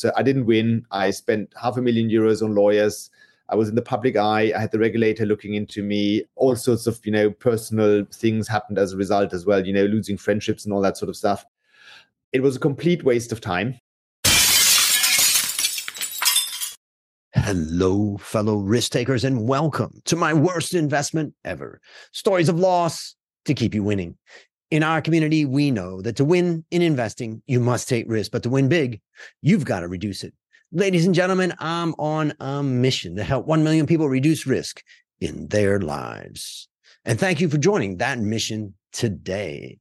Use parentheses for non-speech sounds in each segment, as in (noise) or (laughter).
So I didn't win. I spent half a million euros on lawyers. I was in the public eye. I had the regulator looking into me. All sorts of, you know, personal things happened as a result as well, you know, losing friendships and all that sort of stuff. It was a complete waste of time. Hello, fellow risk takers, and welcome to my worst investment ever stories of loss to keep you winning. In our community, we know that to win in investing, you must take risk, but to win big, you've got to reduce it. Ladies and gentlemen, I'm on a mission to help 1 million people reduce risk in their lives. And thank you for joining that mission today.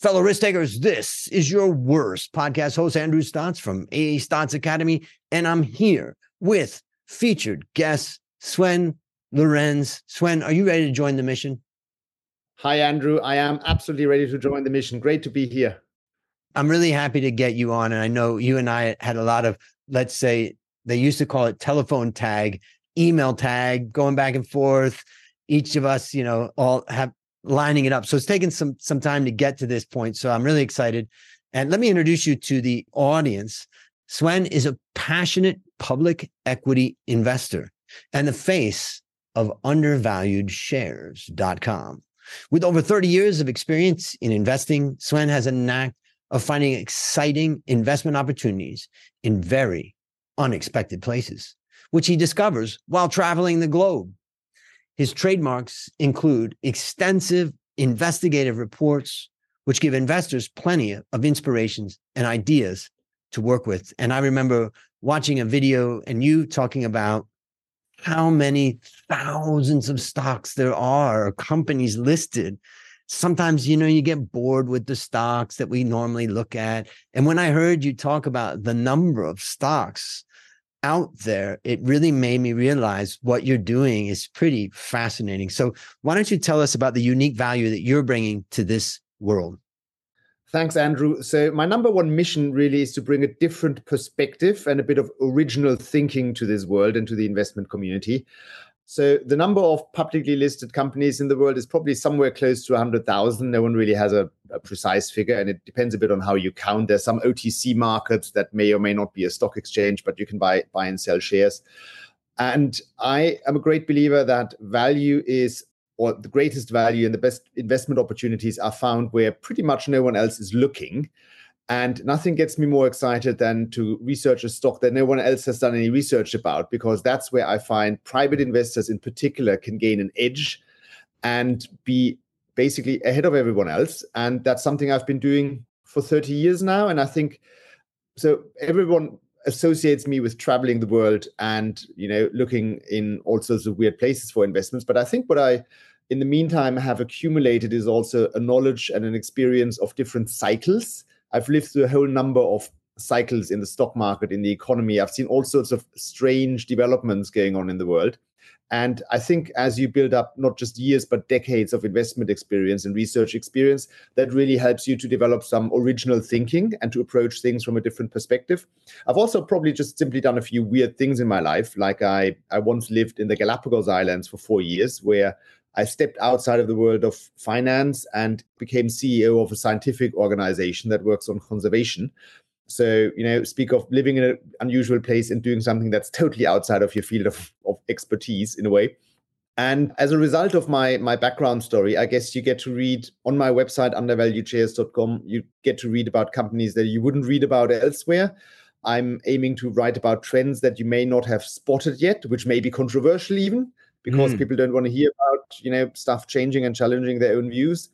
Fellow risk takers, this is your worst podcast host, Andrew Stotz from AA Stotz Academy. And I'm here with featured guest Swen Lorenz. Swen, are you ready to join the mission? Hi, Andrew. I am absolutely ready to join the mission. Great to be here. I'm really happy to get you on. And I know you and I had a lot of let's say they used to call it telephone tag, email tag, going back and forth. Each of us, you know, all have lining it up. So it's taken some some time to get to this point. So I'm really excited. And let me introduce you to the audience. Swen is a passionate public equity investor and the face of undervaluedshares.com. With over 30 years of experience in investing, Swen has a knack of finding exciting investment opportunities in very unexpected places, which he discovers while traveling the globe. His trademarks include extensive investigative reports, which give investors plenty of inspirations and ideas to work with. And I remember watching a video and you talking about how many thousands of stocks there are, companies listed. Sometimes you know you get bored with the stocks that we normally look at. And when i heard you talk about the number of stocks out there it really made me realize what you're doing is pretty fascinating. So why don't you tell us about the unique value that you're bringing to this world Thanks, Andrew. So, my number one mission really is to bring a different perspective and a bit of original thinking to this world and to the investment community. So the number of publicly listed companies in the world is probably somewhere close to 100,000. No one really has a, a, precise figure, and it depends a bit on how you count. There's some OTC markets that may or may not be a stock exchange, but you can buy buy and sell shares. And I am a great believer that value is or the greatest value and the best investment opportunities are found where pretty much no one else is looking. And nothing gets me more excited than to research a stock that no one else has done any research about, because that's where I find private investors in particular can gain an edge and be basically ahead of everyone else. And that's something I've been doing for 30 years now. And I think so everyone associates me with traveling the world and you know looking in all sorts of weird places for investments but i think what i in the meantime have accumulated is also a knowledge and an experience of different cycles I've lived through a whole number of cycles in the stock market, in the economy. I've seen all sorts of strange developments going on in the world. And I think as you build up not just years, but decades of investment experience and research experience, that really helps you to develop some original thinking and to approach things from a different perspective. I've also probably just simply done a few weird things in my life. Like I, I once lived in the Galapagos Islands for four years, where I stepped outside of the world of finance and became CEO of a scientific organization that works on conservation. So, you know, speak of living in an unusual place and doing something that's totally outside of your field of, of expertise in a way. And as a result of my my background story, I guess you get to read on my website undervaluedshares.com, you get to read about companies that you wouldn't read about elsewhere. I'm aiming to write about trends that you may not have spotted yet, which may be controversial even because mm. people don't want to hear about you know stuff changing and challenging their own views.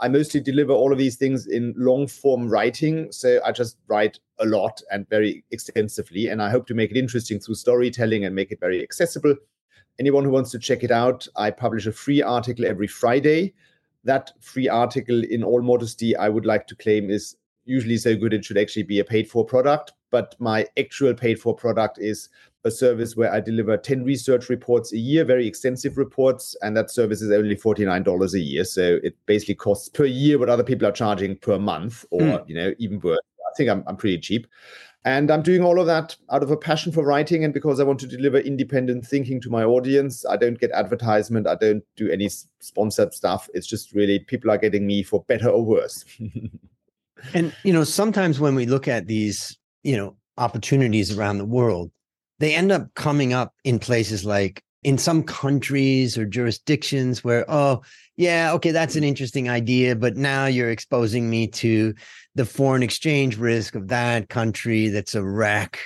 I mostly deliver all of these things in long form writing so i just write a lot and very extensively and i hope to make it interesting through storytelling and make it very accessible. Anyone who wants to check it out i publish a free article every friday. That free article in all modesty i would like to claim is usually so good it should actually be a paid for product but my actual paid for product is a service where I deliver 10 research reports a year, very extensive reports, and that service is only $49 a year. So it basically costs per year what other people are charging per month, or mm. you know, even worse. I think I'm, I'm pretty cheap. And I'm doing all of that out of a passion for writing and because I want to deliver independent thinking to my audience. I don't get advertisement, I don't do any sponsored stuff. It's just really people are getting me for better or worse. (laughs) and you know, sometimes when we look at these, you know, opportunities around the world, they end up coming up in places like in some countries or jurisdictions where, oh, yeah, okay, that's an interesting idea, but now you're exposing me to the foreign exchange risk of that country that's a wreck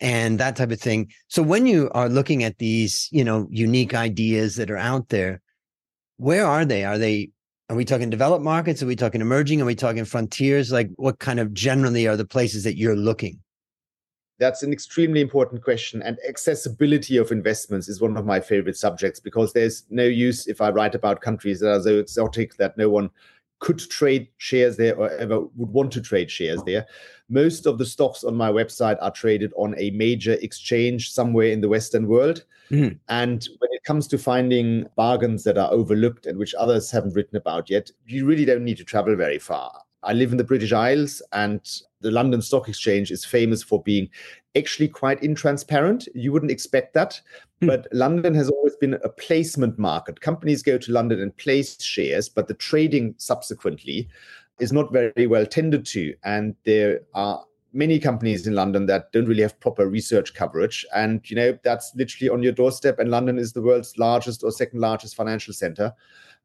and that type of thing. So when you are looking at these, you know, unique ideas that are out there, where are they? Are they are we talking developed markets? Are we talking emerging? Are we talking frontiers? Like what kind of generally are the places that you're looking? That's an extremely important question. And accessibility of investments is one of my favorite subjects because there's no use if I write about countries that are so exotic that no one could trade shares there or ever would want to trade shares there. Most of the stocks on my website are traded on a major exchange somewhere in the Western world. Mm-hmm. And when it comes to finding bargains that are overlooked and which others haven't written about yet, you really don't need to travel very far. I live in the British Isles, and the London Stock Exchange is famous for being actually quite intransparent. You wouldn't expect that. Hmm. But London has always been a placement market. Companies go to London and place shares, but the trading subsequently is not very well tended to. And there are many companies in London that don't really have proper research coverage. And, you know, that's literally on your doorstep. And London is the world's largest or second largest financial center.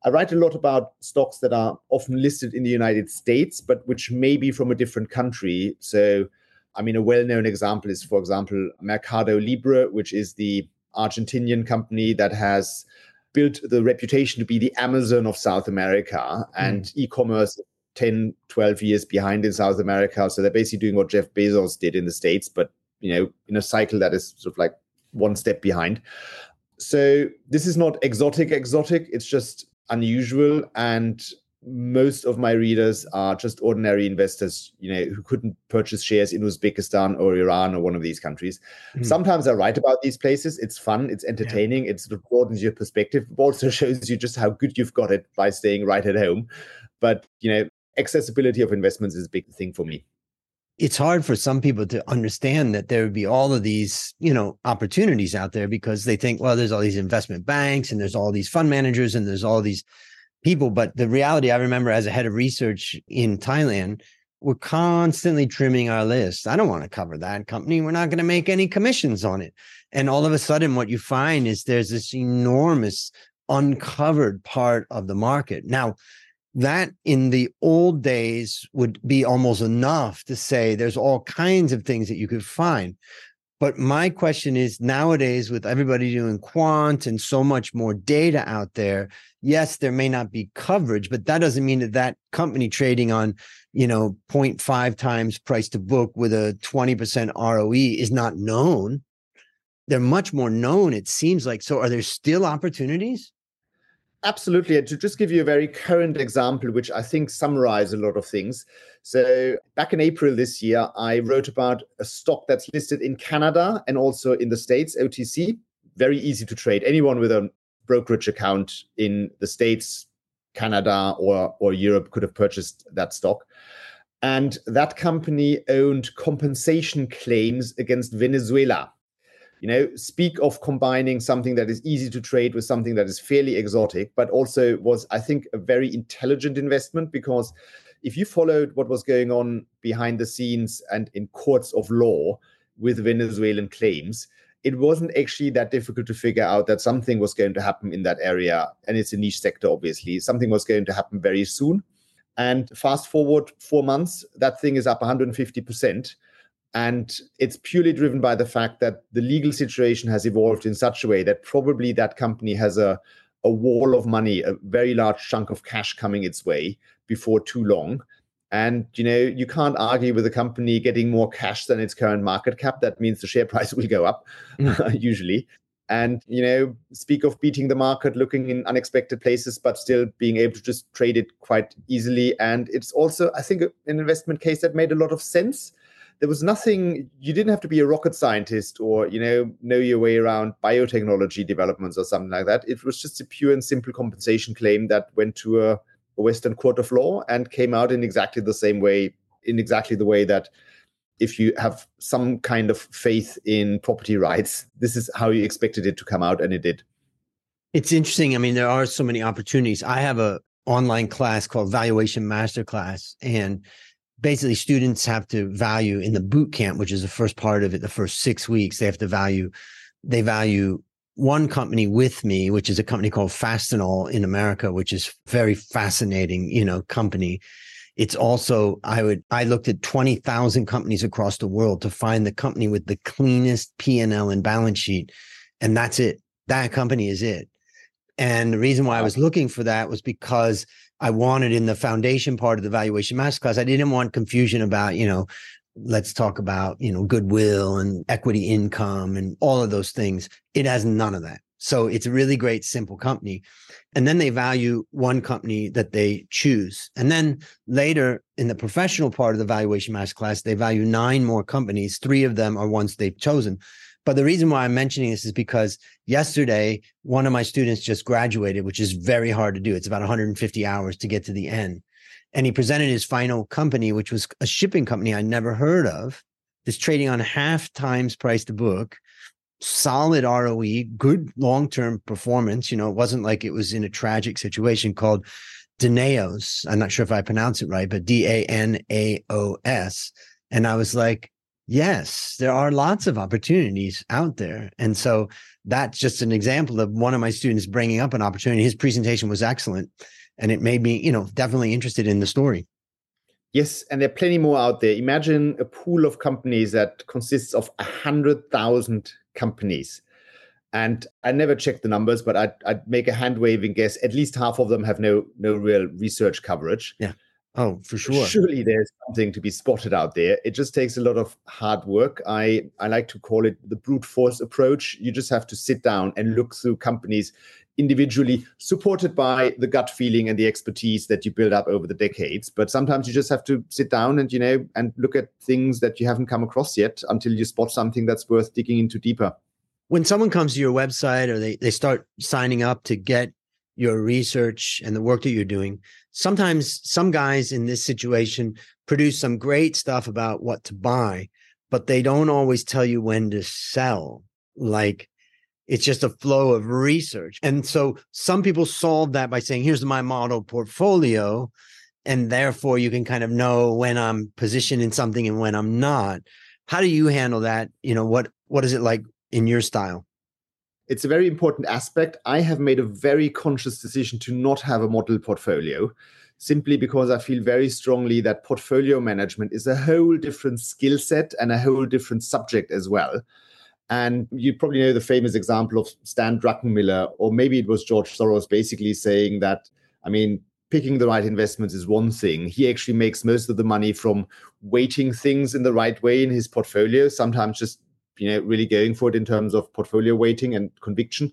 I write a lot about stocks that are often listed in the United States, but which may be from a different country. So, I mean, a well known example is, for example, Mercado Libre, which is the Argentinian company that has built the reputation to be the Amazon of South America and mm. e commerce 10, 12 years behind in South America. So they're basically doing what Jeff Bezos did in the States, but you know, in a cycle that is sort of like one step behind. So this is not exotic, exotic. It's just unusual. And most of my readers are just ordinary investors, you know, who couldn't purchase shares in Uzbekistan or Iran or one of these countries. Mm-hmm. Sometimes I write about these places. It's fun, it's entertaining, yeah. it sort of broadens your perspective. It also (laughs) shows you just how good you've got it by staying right at home. But you know, accessibility of investments is a big thing for me. It's hard for some people to understand that there would be all of these, you know, opportunities out there because they think, well, there's all these investment banks and there's all these fund managers and there's all these people. But the reality, I remember as a head of research in Thailand, we're constantly trimming our list. I don't want to cover that company. We're not going to make any commissions on it. And all of a sudden, what you find is there's this enormous uncovered part of the market. Now, that in the old days would be almost enough to say there's all kinds of things that you could find. But my question is nowadays, with everybody doing quant and so much more data out there, yes, there may not be coverage, but that doesn't mean that that company trading on, you know, 0.5 times price to book with a 20% ROE is not known. They're much more known, it seems like. So are there still opportunities? Absolutely. And to just give you a very current example, which I think summarizes a lot of things. So, back in April this year, I wrote about a stock that's listed in Canada and also in the States, OTC. Very easy to trade. Anyone with a brokerage account in the States, Canada, or, or Europe could have purchased that stock. And that company owned compensation claims against Venezuela you know speak of combining something that is easy to trade with something that is fairly exotic but also was i think a very intelligent investment because if you followed what was going on behind the scenes and in courts of law with venezuelan claims it wasn't actually that difficult to figure out that something was going to happen in that area. And it's a niche sector obviously. Something was going to happen very soon. And fast forward 4 months that thing is up 150% and it's purely driven by the fact that the legal situation has evolved in such a way that probably that company has a, a wall of money, a very large chunk of cash coming its way before too long. And you know, you can't argue with a company getting more cash than its current market cap. That means the share (laughs) price will go up, mm. (laughs) usually. And you know, speak of beating the market, looking in unexpected places, but still being able to just trade it quite easily. And it's also, I think, an investment case that made a lot of sense there was nothing you didn't have to be a rocket scientist or you know know your way around biotechnology developments or something like that. It was just a pure and simple compensation claim that went to a, a western court of law and came out in exactly the same way in exactly the way that if you have some kind of faith in property rights this is how you expected it to come out and it did. It's interesting. I mean there are so many opportunities. I have a online class called valuation masterclass and basically students have to value in the boot camp, which is the first part of it, the first six weeks, they have to value, they value one company with me, which is a company called Fastenal in America, which is very fascinating, you know, company. It's also, I would, I looked at 20,000 companies across the world to find the company with the cleanest P&L and balance sheet. And that's it. That company is it. And the reason why I was looking for that was because I wanted in the foundation part of the valuation masterclass, I didn't want confusion about, you know, let's talk about, you know, goodwill and equity income and all of those things. It has none of that. So it's a really great, simple company. And then they value one company that they choose. And then later in the professional part of the valuation masterclass, they value nine more companies. Three of them are ones they've chosen. But the reason why I'm mentioning this is because yesterday, one of my students just graduated, which is very hard to do. It's about 150 hours to get to the end. And he presented his final company, which was a shipping company I never heard of. That's trading on half times price to book, solid ROE, good long term performance. You know, it wasn't like it was in a tragic situation called Danaos. I'm not sure if I pronounce it right, but D A N A O S. And I was like, yes, there are lots of opportunities out there. And so that's just an example of one of my students bringing up an opportunity. His presentation was excellent and it made me, you know, definitely interested in the story. Yes, and there are plenty more out there. Imagine a pool of companies that consists of a hundred thousand companies. And I never checked the numbers, but I'd, I'd make a hand waving guess. At least half of them have no no real research coverage. Yeah. Oh, for sure. Surely there's something to be spotted out there. It just takes a lot of hard work. I, I like to call it the brute force approach. You just have to sit down and look through companies individually, supported by the gut feeling and the expertise that you build up over the decades. But sometimes you just have to sit down and, you know, and look at things that you haven't come across yet until you spot something that's worth digging into deeper. When someone comes to your website or they, they start signing up to get your research and the work that you're doing. Sometimes some guys in this situation produce some great stuff about what to buy, but they don't always tell you when to sell. Like it's just a flow of research. And so some people solve that by saying, here's my model portfolio. And therefore you can kind of know when I'm positioned in something and when I'm not. How do you handle that? You know, what what is it like in your style? It's a very important aspect. I have made a very conscious decision to not have a model portfolio simply because I feel very strongly that portfolio management is a whole different skill set and a whole different subject as well. And you probably know the famous example of Stan Druckenmiller, or maybe it was George Soros basically saying that, I mean, picking the right investments is one thing. He actually makes most of the money from weighting things in the right way in his portfolio, sometimes just you know really going for it in terms of portfolio weighting and conviction.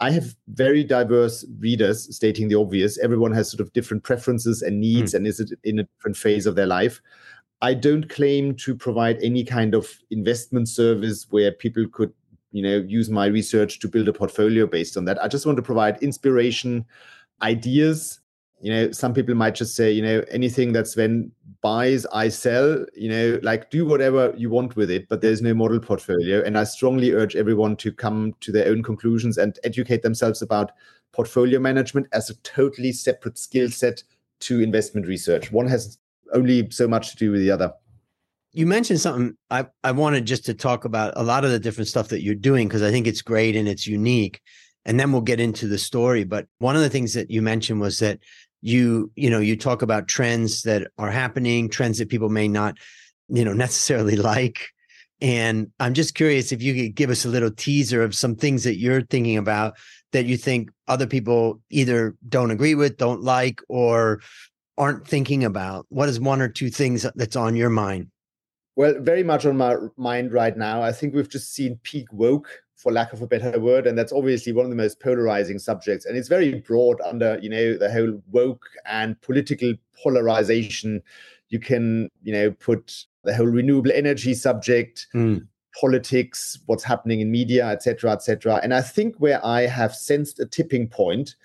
I have very diverse readers stating the obvious. Everyone has sort of different preferences and needs mm. and is it in a different phase of their life. I don't claim to provide any kind of investment service where people could, you know, use my research to build a portfolio based on that. I just want to provide inspiration, ideas, you know some people might just say you know anything that's when buys i sell you know like do whatever you want with it but there's no model portfolio. And i strongly urge everyone to come to their own conclusions and educate themselves about portfolio management as a totally separate skill set to investment research. One has only so much to do with the other. You mentioned something i i wanted just to talk about a lot of the different stuff that you're doing because i think it's great and it's unique and then we'll get into the story. But one of the things that you mentioned was that you you know you talk about trends that are happening trends that people may not you know necessarily (laughs) like. And i'm just curious if you could give us a little teaser of some things that you're thinking about that you think other people either don't agree with don't like or aren't thinking about. What is one or two things that's on your mind? Well very much on my mind right now. I think we've just seen peak woke for lack of a better word and that's obviously one of the most polarizing subjects. And it's very broad under you know the whole woke and political polarization. You can you know put the whole renewable energy subject mm. politics what's happening in media etc etc and i think where i have sensed a tipping point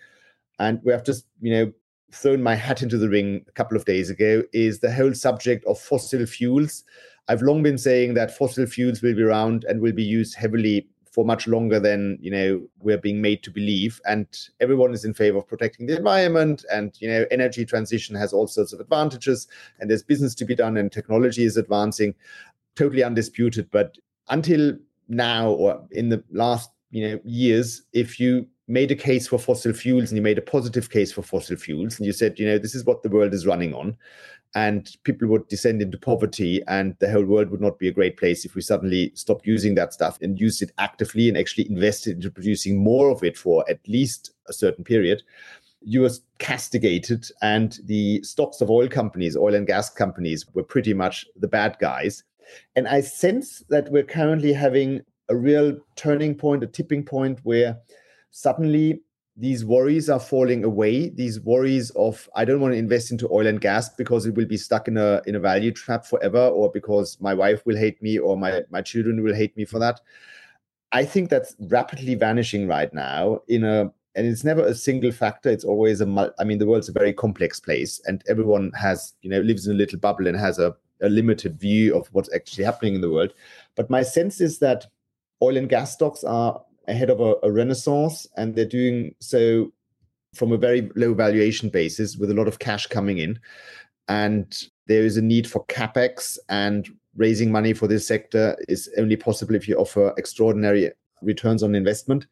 and we have just you know thrown my hat into the ring a couple of days ago is the whole subject of fossil fuels. I've long been saying that fossil fuels will be around and will be used heavily for much longer than you know we're being made to believe. And everyone is in favor of protecting the environment. And you know energy transition has all sorts of advantages. And there's business to be done and technology is advancing. Totally undisputed. But until now or in the last you know years if you made a case for fossil fuels and you made a positive case for fossil fuels and you said you know this is what the world is running on. And people would descend into poverty and the whole world would not be a great place if we suddenly stopped using that stuff and used it actively and actually invested into producing more of it for at least a certain period. You were castigated and the stocks of oil companies oil and gas companies were pretty much the bad guys. And i sense that we're currently having a real turning point a tipping point where suddenly these worries are falling away. These worries of i don't want to invest into oil and gas because it will be stuck in a in a value trap forever or because my wife will hate me or my my children will hate me for that. I think that's rapidly vanishing right now in a and it's never a single factor. It's always a i mean the world's a very complex place and everyone has you know lives in a little bubble and has a, a limited view of what's actually happening in the world. But my sense is that oil and gas stocks are ahead of a, a renaissance, and they're doing so from a very low valuation basis with a lot of cash coming in. And there is a need for capex, and raising money for this sector is only possible if you offer extraordinary returns on investment.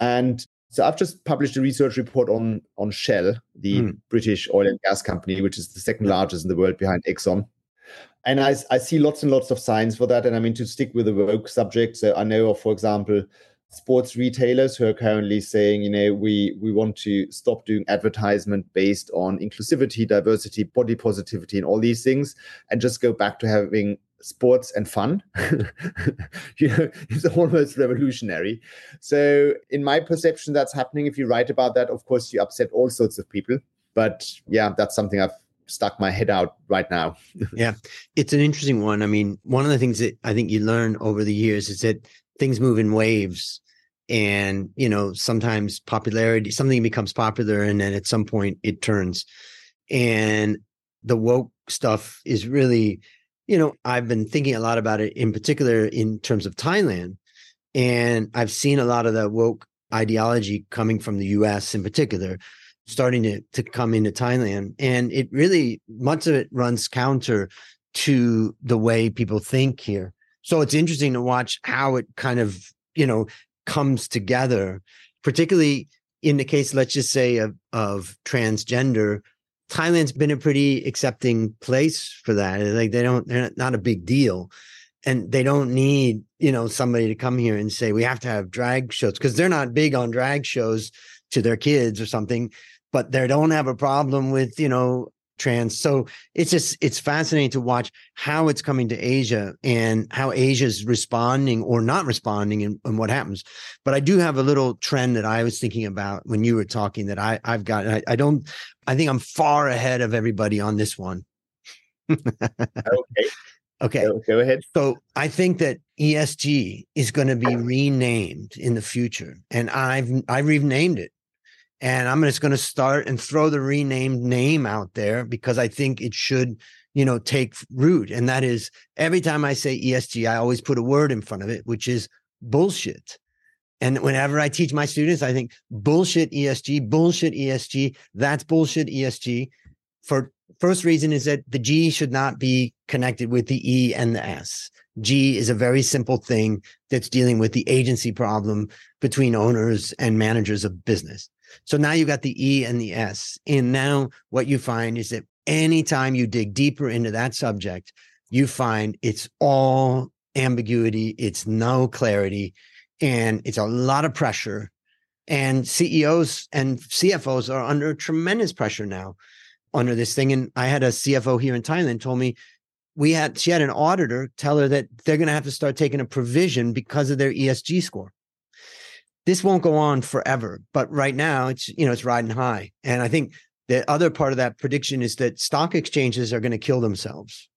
And so I've just published a research report on on Shell, the mm. British oil and gas company, which is the second largest in the world behind Exxon. And I, I see lots and lots of signs for that. And I mean to stick with the woke subject. So I know of, for example, sports retailers who are currently saying, you know, we we want to stop doing advertisement based on inclusivity, diversity, body positivity, and all these things, and just go back to having sports and fun. (laughs) you know, (laughs) it's almost revolutionary. So, in my perception, that's happening. If you write about that, of course, you upset all sorts of people. But yeah, that's something I've stuck my head out right now. (laughs) yeah, it's an interesting one. I mean, one of the things that I think you learn over the years is that things move in waves and you know sometimes popularity something becomes popular and then at some point it turns. And the woke stuff is really you know i've been thinking a lot about it in particular in terms of thailand and i've seen a lot of the woke ideology coming from the us in particular starting to, to come into thailand and it really much of it runs counter to the way people think here so it's interesting to watch how it kind of you know comes together, particularly in the case, let's just say, of, of transgender. Thailand's been a pretty accepting place for that. Like they don't, they're not a big deal. And they don't need, you know, somebody to come here and say, we have to have drag shows because they're not big on drag shows to their kids or something, but they don't have a problem with, you know, trans. So it's just it's fascinating to watch how it's coming to Asia and how Asia's responding or not responding and, and, what happens. But I do have a little trend that I was thinking about when you were talking that I I've got I, I don't I think I'm far ahead of everybody on this one. okay. (laughs) Okay. Go, go, ahead. So I think that ESG is going to be renamed in the future. And I've I've renamed it and I'm just going to start and throw the renamed name out there because I think it should, you know, take root. And that is every time I say ESG, I always put a word in front of it, which is bullshit. And whenever I teach my students, I think bullshit ESG, bullshit ESG, that's bullshit ESG. For first reason is that the G should not be connected with the E and the S. G is a very simple thing that's dealing with the agency problem between owners and managers of business. So now you got the E and the S. And now what you find is that anytime you dig deeper into that subject, you find it's all ambiguity, it's no clarity, and it's a lot of pressure. And CEOs and CFOs are under tremendous pressure now under this thing. And I had a CFO here in Thailand told me we had she had an auditor tell her that they're going to have to start taking a provision because of their ESG score this won't go on forever but right now it's you know it's riding high. And i think the other part of that prediction is that stock exchanges are going to kill themselves.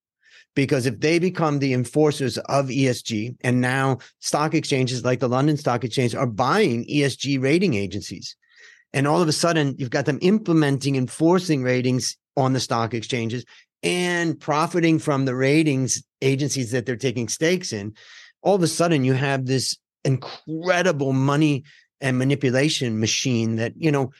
Because if they become the enforcers of ESG and now stock exchanges like the London Stock Exchange are buying ESG rating agencies and all of a sudden you've got them implementing enforcing ratings on the stock exchanges and profiting from the ratings agencies that they're taking stakes in all of a sudden you have this incredible money and manipulation machine that, you know,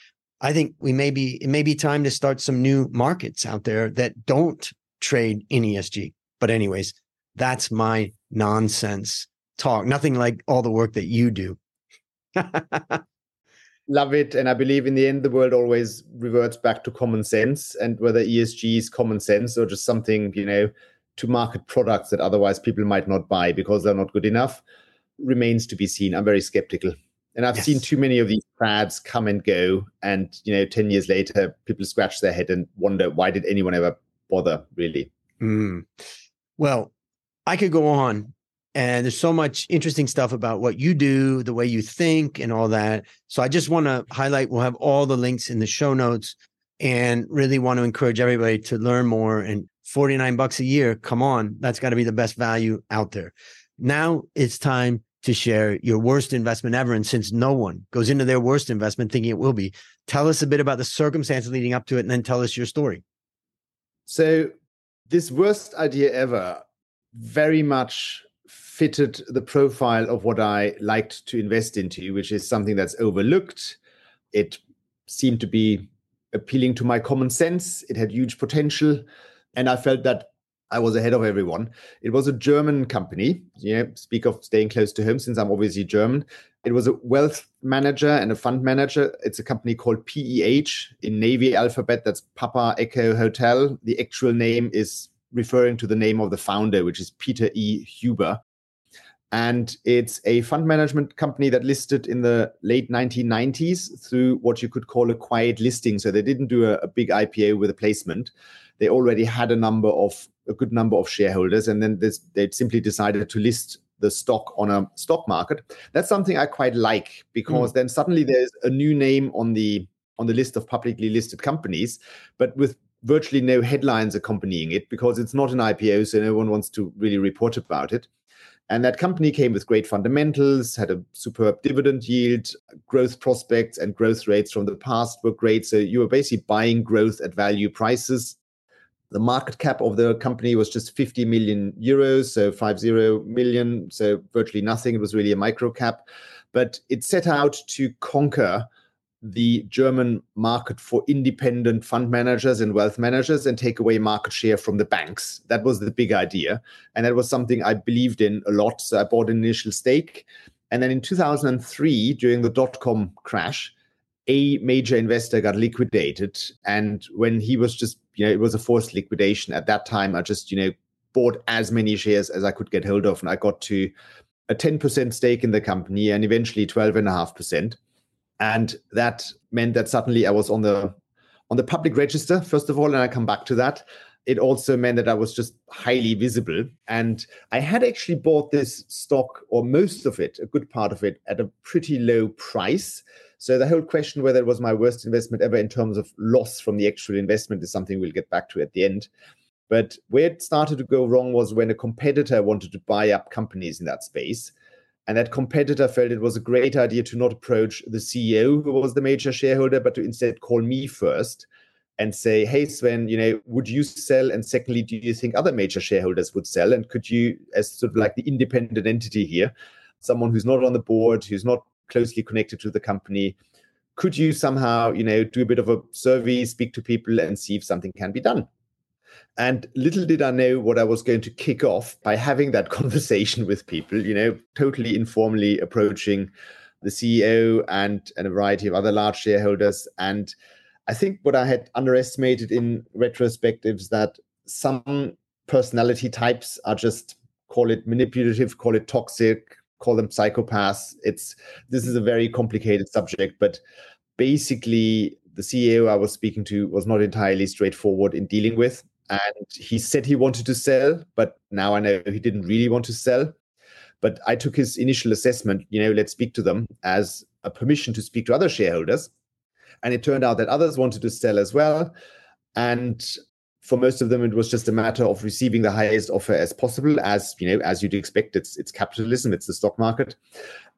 I think we may be, it may be time to start some new markets out there that don't trade in ESG. But, anyways, that's my nonsense talk. Nothing like all the work that you do. (laughs) Love it. And I believe in the end, the world always reverts back to common sense and whether ESG is common sense or just something, you know, to market products that otherwise people might not buy because they're not good enough remains to be seen. I'm very skeptical. And I've yes. seen too many of these fads come and go. And, you know, 10 years later, people scratch their head and wonder why did anyone ever bother, really? Mm. Well, I could go on and there's so much interesting stuff about what you do, the way you think, and all that. So I just want to highlight, we'll have all the links in the show notes and really want to encourage everybody to learn more. And 49 bucks a year, come on, that's got to be the best value out there. Now it's time to share your worst investment ever. And since no one goes into their worst investment thinking it will be, tell us a bit about the circumstances leading up to it and then tell us your story. So, this worst idea ever very much fitted the profile of what I liked to invest into, which is something that's overlooked. It seemed to be appealing to my common sense. It had huge potential. And I felt that I was ahead of everyone. It was a German company. Know, speak of staying close to home since I'm obviously German. It was a wealth manager and a fund manager. It's a company called PEH in Navy alphabet. That's Papa Echo Hotel. The actual name is referring to the name of the founder, which is Peter E. Huber and it's a fund management company that listed in the late 1990s through what you could call a quiet listing so they didn't do a, a, big ipo with a placement they already had a number of a good number of shareholders and then this, they simply decided to list the stock on a stock market that's something i quite like because mm. then suddenly there's a new name on the on the list of publicly listed companies but with virtually no headlines accompanying it because it's not an ipo so no one wants to really report about it and that company came with great fundamentals, had a superb dividend yield, growth prospects and growth rates from the past were great. So you were basically buying growth at value prices. The market cap of the company was just 50 million euros, so 50 million, so virtually nothing. It was really a micro cap. But it set out to conquer the German market for independent fund managers and wealth managers and take away market share from the banks. That was the big idea. And that was something I believed in a lot. So I bought an initial stake. And then in 2003, during the dot com crash, a major investor got liquidated. And when he was just, you know, it was a forced liquidation at that time, I just, you know, bought as many shares as I could get hold of. And I got to a 10% stake in the company and eventually 12.5% and that meant that suddenly I was on the on the public register first of all, and I come back to that. It also meant that I was just highly visible, and I had actually bought this stock or most of it, a good part of it, at a pretty low price. So the whole question whether it was my worst investment ever in terms of loss from the actual investment is something we'll get back to at the end. But where it started to go wrong was when a competitor wanted to buy up companies in that space. And that competitor felt it was a great idea to not approach the CEO, who was the major shareholder, but to instead call me first and say, hey, Swen, you know, would you sell? And secondly, do you think other major shareholders would sell? And could you, as sort of like the independent entity here, someone who's not on the board, who's not closely connected to the company, could you somehow, you know, do a bit of a survey, speak to people and see if something can be done? And little did I know what I was going to kick off by having that (laughs) conversation with people, you know, totally informally approaching the CEO and, and a variety of other large shareholders. And I think what I had underestimated in retrospectives that some personality types are just call it manipulative, call it toxic, call them psychopaths. It's this is a very complicated subject, but basically the CEO I was speaking to was not entirely straightforward in dealing with and he said he wanted to sell, but now I know he didn't really want to sell. But I took his initial assessment, you know, let's speak to them as a permission to speak to other shareholders. And it turned out that others wanted to sell as well. And for most of them, it was just a matter of receiving the highest offer as possible, as you know, as you'd expect. It's it's capitalism, it's the stock market.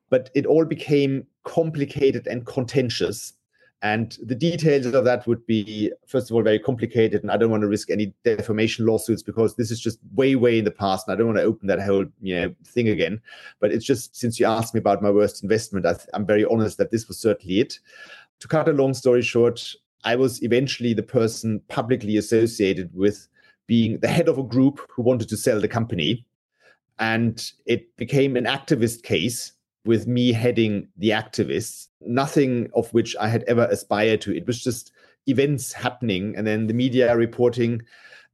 But it all became complicated and contentious And the details of that would be, first of all, very complicated. And I don't want to risk any defamation lawsuits because this is just way, way in the past. And I don't want to open that whole you know thing again. But it's just since you asked me about my worst investment, I am very honest that this was certainly it. To cut a long story short, I was eventually the person publicly associated with being the head of a group who wanted to sell the company. And it became an activist case with me heading the activists, nothing of which I had ever aspired to. It was just events happening and then the media reporting.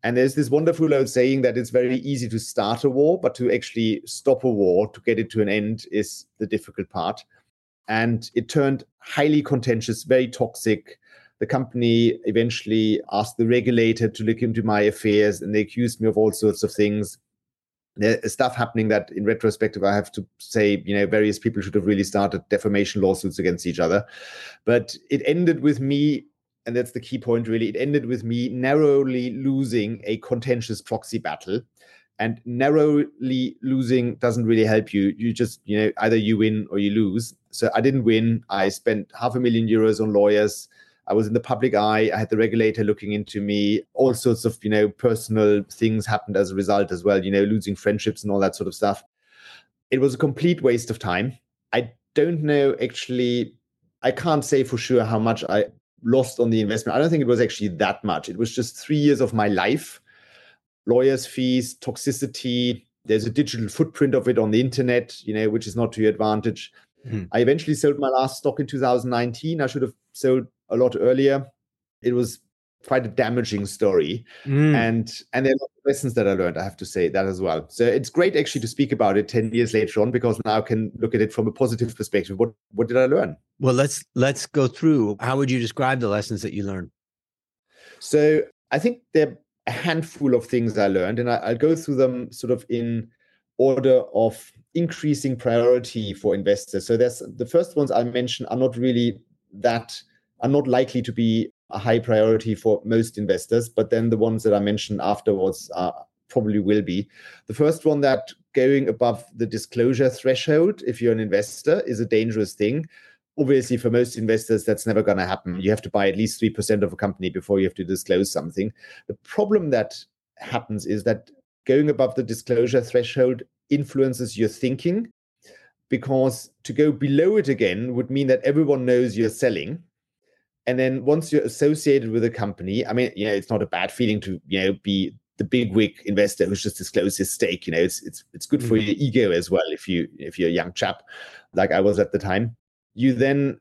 And there's this wonderful old saying that it's very easy to start a war, but to actually stop a war, to get it to an end, is the difficult part. And it turned highly contentious, very toxic. The company eventually asked the regulator to look into my affairs and they accused me of all sorts of things. There's stuff happening that in retrospective i have to say you know various people should have really started defamation lawsuits against each other. But it ended with me and that's the key point really it ended with me narrowly losing a contentious proxy battle. And narrowly losing doesn't really help you. You just you know either you win or you lose. So i didn't win. I spent half a million euros on lawyers I was in the public eye. I had the regulator looking into me. All sorts of, you know, personal things happened as a result as well, you know, losing friendships and all that sort of stuff. It was a complete waste of time. I don't know actually, I can't say for sure how much I lost on the investment. I don't think it was actually that much. It was just three years of my life lawyers' fees, toxicity. There's a digital footprint of it on the internet, you know, which is not to your advantage. Mm. I eventually sold my last stock in 2019. I should have sold a lot earlier. It was quite a damaging story, mm. and and there are lessons that I learned. I have to say that as well. So it's great actually to speak about it ten years later on because now I can look at it from a positive perspective. What what did I learn? Well, let's let's go through. How would you describe the lessons that you learned? So I think there are a handful of things I learned, and I, I'll go through them sort of in order of increasing priority for investors. So there's the first ones I mentioned are not really that are not likely to be a high priority for most investors, but then the ones that I mentioned afterwards are, probably will be. The first one that going above the disclosure threshold, if you're an investor, is a dangerous thing. Obviously, for most investors, that's never going to happen. You have to buy at least 3% of a company before you have to disclose something. The problem that happens is that going above the disclosure threshold influences your thinking because to go below it again would mean that everyone knows you're selling and then once you're associated with a company, I mean, you know, it's not a bad feeling to, you know, be the big wig investor who's just disclosed his stake. You know, it's it's it's good for mm-hmm. your ego as well if you if you're a young chap, like I was at the time. You then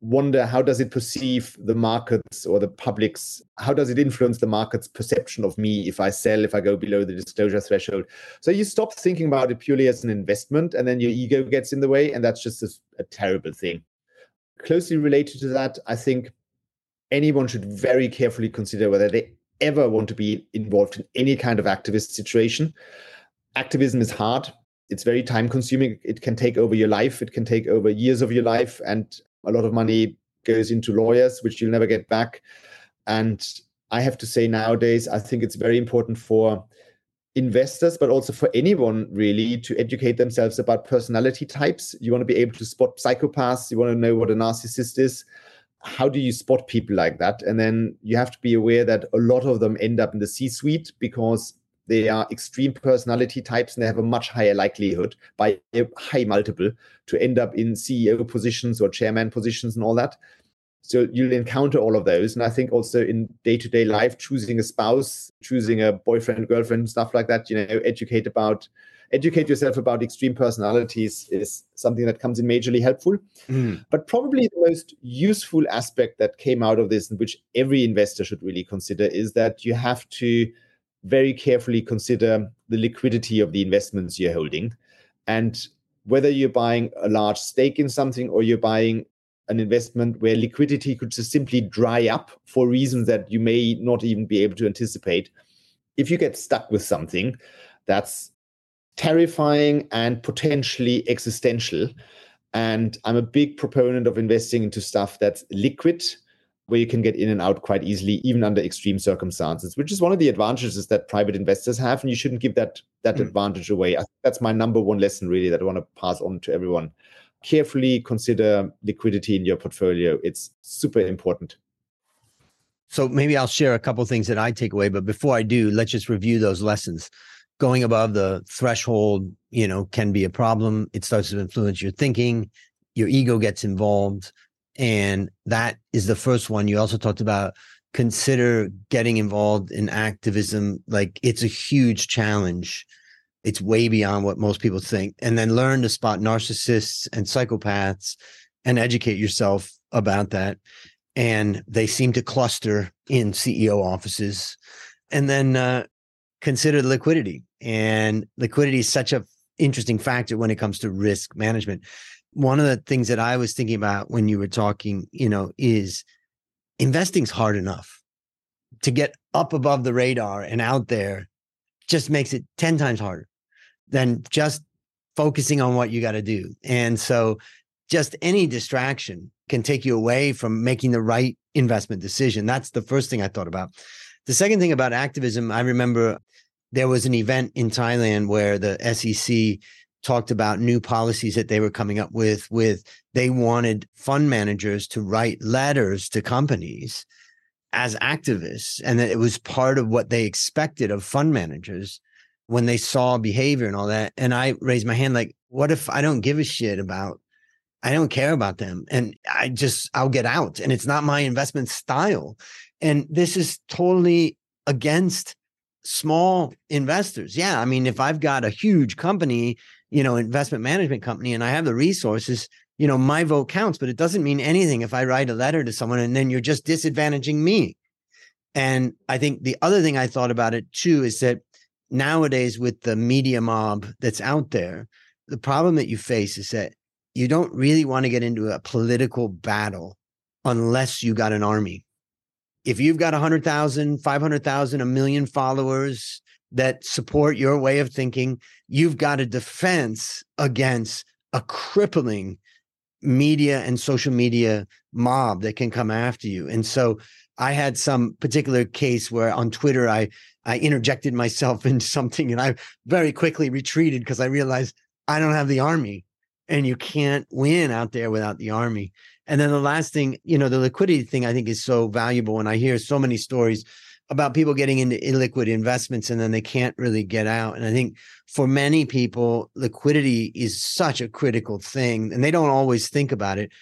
wonder how does it perceive the markets or the public's how does it influence the market's perception of me if i sell if i go below the disclosure threshold so you stop thinking about it purely as an investment and then your ego gets in the way and that's just a, a terrible thing closely related to that i think anyone should very carefully consider whether they ever want to be involved in any kind of activist situation. Activism is hard. It's very time consuming. It can take over your life. It can take over years of your life. And a lot of money goes into lawyers, which you'll never get back. And I have to say, nowadays, I think it's very important for investors, but also for anyone really to educate themselves about personality types. You want to be able to spot psychopaths. You want to know what a narcissist is how do you spot people like that? And then you have to be aware that a lot of them end up in the C suite because they are extreme personality types and they have a much higher likelihood by a high multiple to end up in CEO positions or chairman positions and all that. So you'll encounter all of those. And I think also in day to day life, choosing a spouse, choosing a boyfriend, girlfriend, stuff like that, you know, educate about educate yourself about extreme personalities is something that comes in majorly helpful. Mm. But probably the most useful aspect that came out of this, and which every investor should really consider, is that you have to very carefully consider the liquidity of the investments you're holding. And whether you're buying a large stake in something or you're buying an investment where liquidity could just simply dry up for reasons that you may not even be able to anticipate. If you get stuck with something, that's terrifying and potentially existential. And I'm a big proponent of investing into stuff that's liquid, where you can get in and out quite easily, even under extreme circumstances, which is one of the advantages that private investors have. And you shouldn't give that that mm. advantage away. I think that's my number one lesson, really, that I want to pass on to everyone. carefully consider liquidity in your portfolio. It's super important. So maybe I'll share a couple things that I take away, but before I do, let's just review those lessons. Going above the threshold, you know, can be a problem. It starts to influence your thinking, your ego gets involved, and that is the first one. You also talked about consider getting involved in activism. Like it's a huge challenge. It's way beyond what most people think. And then learn to spot narcissists and psychopaths and educate yourself about that. And they seem to cluster in ceo offices. And then uh, consider liquidity and liquidity is such a interesting factor when it comes to risk management one of the things that i was thinking about when you were talking you know is investing's hard enough to get up above the radar and out there just makes it 10 times harder than just focusing on what you got to do. And so just any distraction can take you away from making the right investment decision. That's the first thing I thought about. The second thing about activism, I remember there was an event in Thailand where the SEC talked about new policies that they were coming up with with they wanted fund managers to write letters to companies as activists and that it was part of what they expected of fund managers when they saw behavior and all that and i raised my hand like what if i don't give a shit about i don't care about them and i just i'll get out and it's not my investment style. And this is totally against small investors yeah i mean if i've got a huge company you know, investment management company and I have the resources, you know, my vote counts, but it doesn't mean anything if I write a letter to someone and then you're just disadvantaging me. And I think the other thing I thought about it too is that nowadays with the media mob that's out there, the problem that you face is that you don't really want to get into a political battle unless you got an army. If you've got 100,000, 500,000, a million followers, that support your way of thinking, you've got a defense against a crippling media and social media mob that can come after you. And so I had some particular case where on Twitter I I interjected myself (laughs) into something and I very quickly retreated because I realized I don't have the army and you can't win out there without the army. And then the last thing, you know, the liquidity thing I think is so valuable and I hear so many stories about people getting into illiquid investments and then they can't really get out. And I think for many people, liquidity is such a critical thing and they don't always think about it.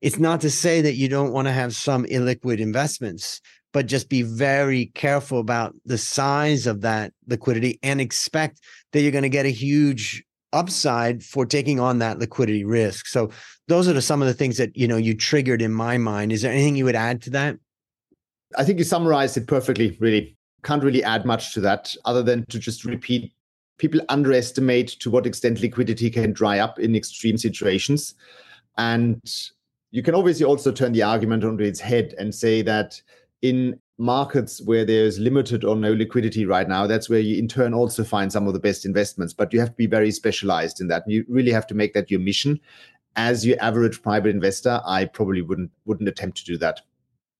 It's not to say that you don't want to have some illiquid investments, but just be very careful about the size of that liquidity and expect that you're going to get a huge upside for taking on that liquidity risk. So those are the, some of the things that you know you triggered in my mind. Is there anything you would add to that? I think you summarized it perfectly, really. Can't really add much to that other than to just repeat people underestimate to what extent liquidity can dry up in extreme situations. And you can obviously also turn the argument onto its head and say that in markets where there's limited or no liquidity right now, that's where you in turn also find some of the best investments. But you have to be very specialized in that. You really have to make that your mission. As your average private investor, I probably wouldn't wouldn't attempt to do that.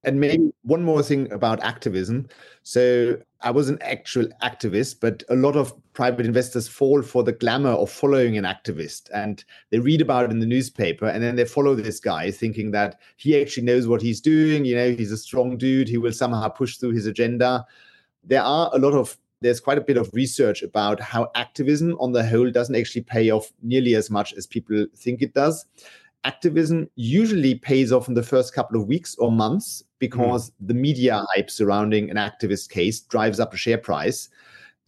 And maybe one more thing about activism. So I was an actual activist, but a lot of private investors fall for the glamour of following an activist and they read about it in the newspaper and then they follow this guy thinking that he actually knows what he's doing. You know, he's a strong dude. He will somehow push through his agenda. There are a lot of there's quite a bit of research about how activism on the whole doesn't actually pay off nearly as much as people think it does activism usually pays off in the first couple of weeks or months because mm. the media hype surrounding an activist case drives up a share price.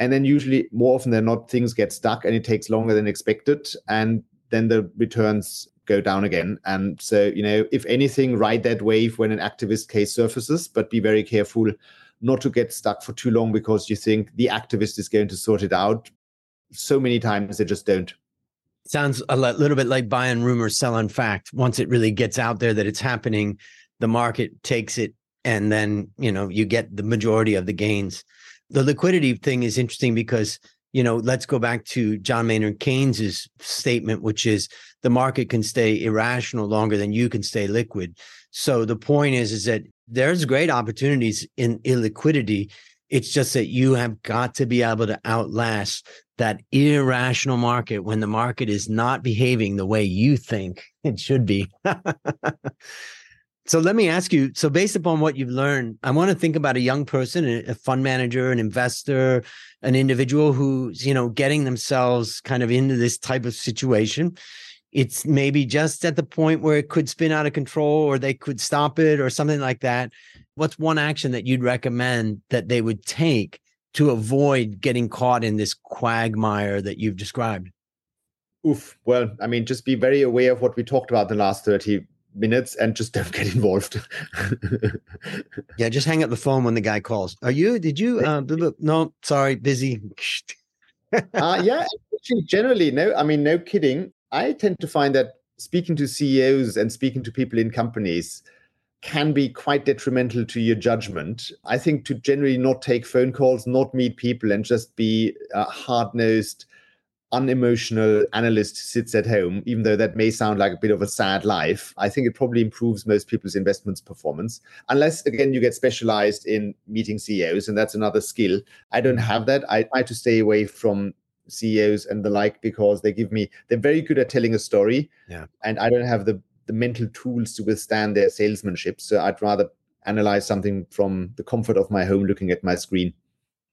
And then usually more often than not, things get stuck and it takes longer than expected. And then the returns go down again. And so, you know, if anything, ride that wave when an activist case surfaces, but be very careful not to get stuck for too long because you think the activist is going to sort it out. So many times they just don't. Sounds a little bit like buying rumors, selling fact. Once it really gets out there that it's happening, the market takes it, and then you know you get the majority of the gains. The liquidity thing is interesting because you know let's go back to John Maynard Keynes's statement, which is the market can stay irrational longer than you can stay liquid. So the point is, is that there's great opportunities in illiquidity It's just that you have got to be able to outlast that irrational market when the market is not behaving the way you think it should be. (laughs) so let me ask you so based upon what you've learned i want to think about a young person a fund manager an investor an individual who's you know getting themselves kind of into this type of situation it's maybe just at the point where it could spin out of control or they could stop it or something like that what's one action that you'd recommend that they would take to avoid getting caught in this quagmire that you've described? Oof. Well, I mean, just be very aware of what we talked about the last 30 minutes and just (laughs) don't get involved. (laughs) yeah, just hang up the phone when the guy calls. Are you, did you, uh, no, sorry, busy. (laughs) uh, yeah, actually, generally, no, I mean, no kidding. I tend to find that speaking to CEOs and speaking to people in companies, can be quite detrimental to your judgment. I think to generally not take phone calls, not meet people, and just be a hard nosed, unemotional analyst sits at home, even though that may sound like a bit of a sad life, I think it probably improves most people's investments performance. Unless, again, you get specialized in meeting CEOs, and that's another skill. I don't have that. I try to stay away from CEOs and the like because they give me, they're very good at telling a story. Yeah. And I don't have the the mental tools to withstand their salesmanship. So I'd rather analyze something from the comfort of my home looking at my screen.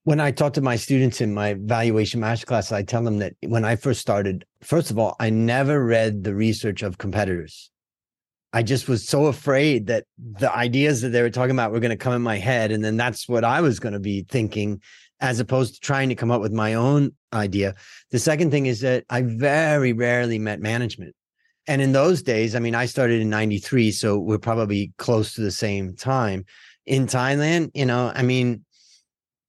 When I talk to my students in my valuation masterclass, I tell them that when I first started, first of all, I never read the research of competitors. I just was so afraid that the ideas that they were talking about were going to come in my head. And then that's what I was going to be thinking, as opposed to trying to come up with my own idea. The second thing is that I very rarely met management. And in those days, I mean, I started in 93, so we're probably close to the same time. In Thailand, you know, I mean,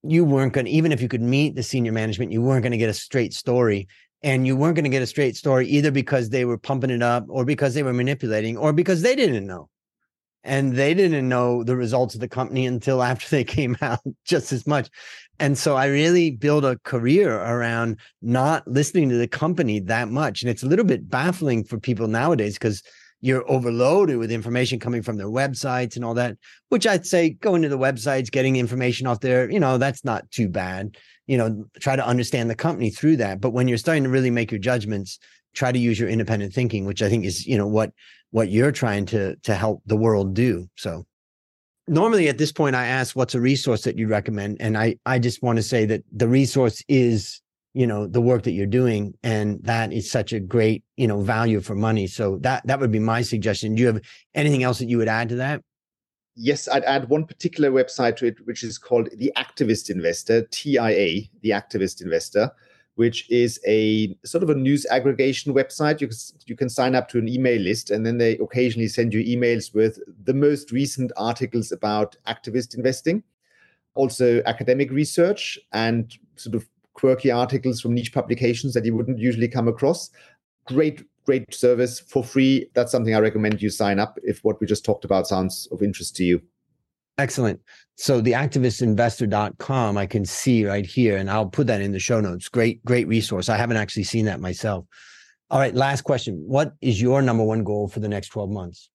you weren't going to, even if you could meet the senior management, you weren't going to get a straight story. And you weren't going to get a straight story either because they were pumping it up or because they were manipulating or because they didn't know. And they didn't know the results of the company until after they (laughs) came out just as much. And so I really build a career around not listening to the company that much. And it's a little bit baffling for people nowadays because you're overloaded with information coming from their websites and all that, which I'd say going to the websites, getting information off there, you know, that's not too bad. You know, try to understand the company through that. But when you're starting to really make your judgments, try to use your independent thinking, which I think is, you know, what what you're trying to to help the world do. So normally at this point i ask what's a resource that you recommend and i i just want to say that the resource is you know the work that you're doing and that is such a great you know value for money. So that that would be my suggestion. Do you have anything else that you would add to that? Yes i'd add one particular website to it which is called the activist investor tia the activist investor which is a sort of a news aggregation website. You can, you can sign up to an email list, and then they occasionally send you emails with the most recent articles about activist investing, also academic research, and sort of quirky articles from niche publications that you wouldn't usually come across. Great, great service for free. That's something I recommend you sign up if what we just talked about sounds of interest to you. Excellent. So the activistinvestor.com, I can see right here, and I'll put that in the show notes. Great, great resource. I haven't actually seen that myself. All right, last question. What is your number one goal for the next 12 months?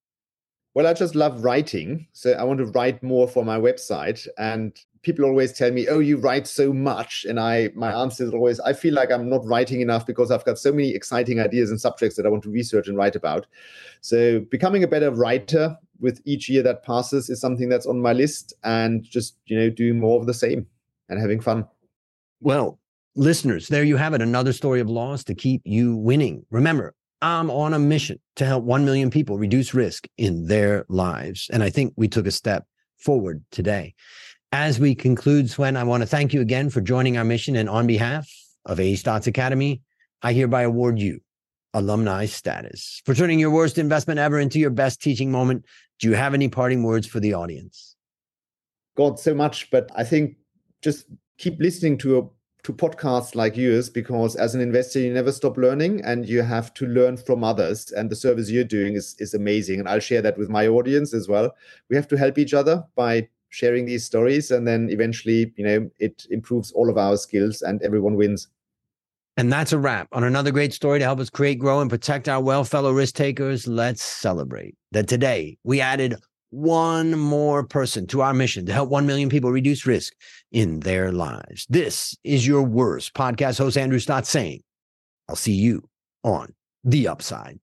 Well, I just love writing. So I want to write more for my website. And people always tell me, "Oh, you write so much," and I my answer is always, "I feel like I'm not writing enough because I've got so many exciting ideas and subjects that I want to research and write about." So becoming a better writer with each year that passes is something that's on my list, and just you know doing more of the same and having fun. Well, listeners, there you have it. Another story of loss to keep you winning. Remember, I'm on a mission to help 1 million people reduce risk in their lives. And I think we took a step forward today. As we conclude, Swen, I want to thank you again for joining our mission. And on behalf of A Stotz Academy, I hereby award you alumni status for turning your worst investment ever into your best teaching moment. Do you have any parting words for the audience? God, so much, but I think just keep listening to to podcasts like yours because as an investor, you never stop learning and you have to learn from others. And the service you're doing is is amazing. And I'll share that with my audience as well. We have to help each other by sharing these stories and then eventually you know it improves all of our skills and everyone wins and that's a wrap on another great story to help us create grow and protect our well fellow risk takers let's celebrate that today we added one more person to our mission to help 1 million people reduce risk in their lives. This is your worst podcast host, Andrew Stotz, saying, I'll see you on the upside.